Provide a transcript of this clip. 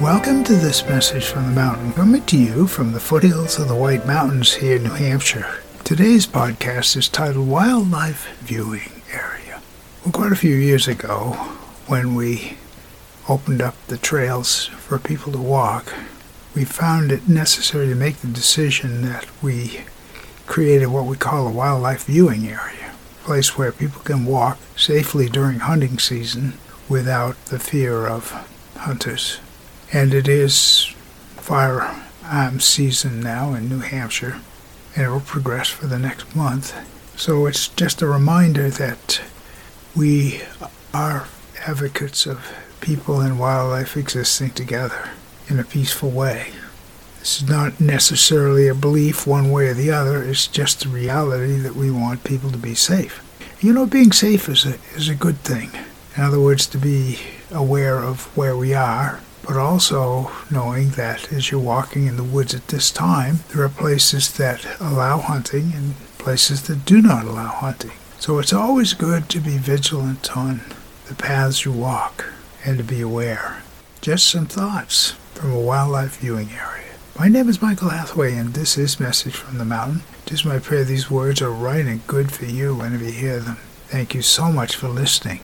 Welcome to this message from the mountain, coming to you from the foothills of the White Mountains here in New Hampshire. Today's podcast is titled Wildlife Viewing Area. Well, quite a few years ago, when we opened up the trails for people to walk, we found it necessary to make the decision that we created what we call a wildlife viewing area, a place where people can walk safely during hunting season without the fear of hunters. And it is firearm um, season now in New Hampshire, and it will progress for the next month. So it's just a reminder that we are advocates of people and wildlife existing together in a peaceful way. This is not necessarily a belief one way or the other, it's just the reality that we want people to be safe. You know, being safe is a, is a good thing. In other words, to be aware of where we are, but also knowing that as you're walking in the woods at this time, there are places that allow hunting and places that do not allow hunting. So it's always good to be vigilant on the paths you walk and to be aware. Just some thoughts from a wildlife viewing area. My name is Michael Hathaway, and this is Message from the Mountain. It is my prayer these words are right and good for you whenever you hear them. Thank you so much for listening.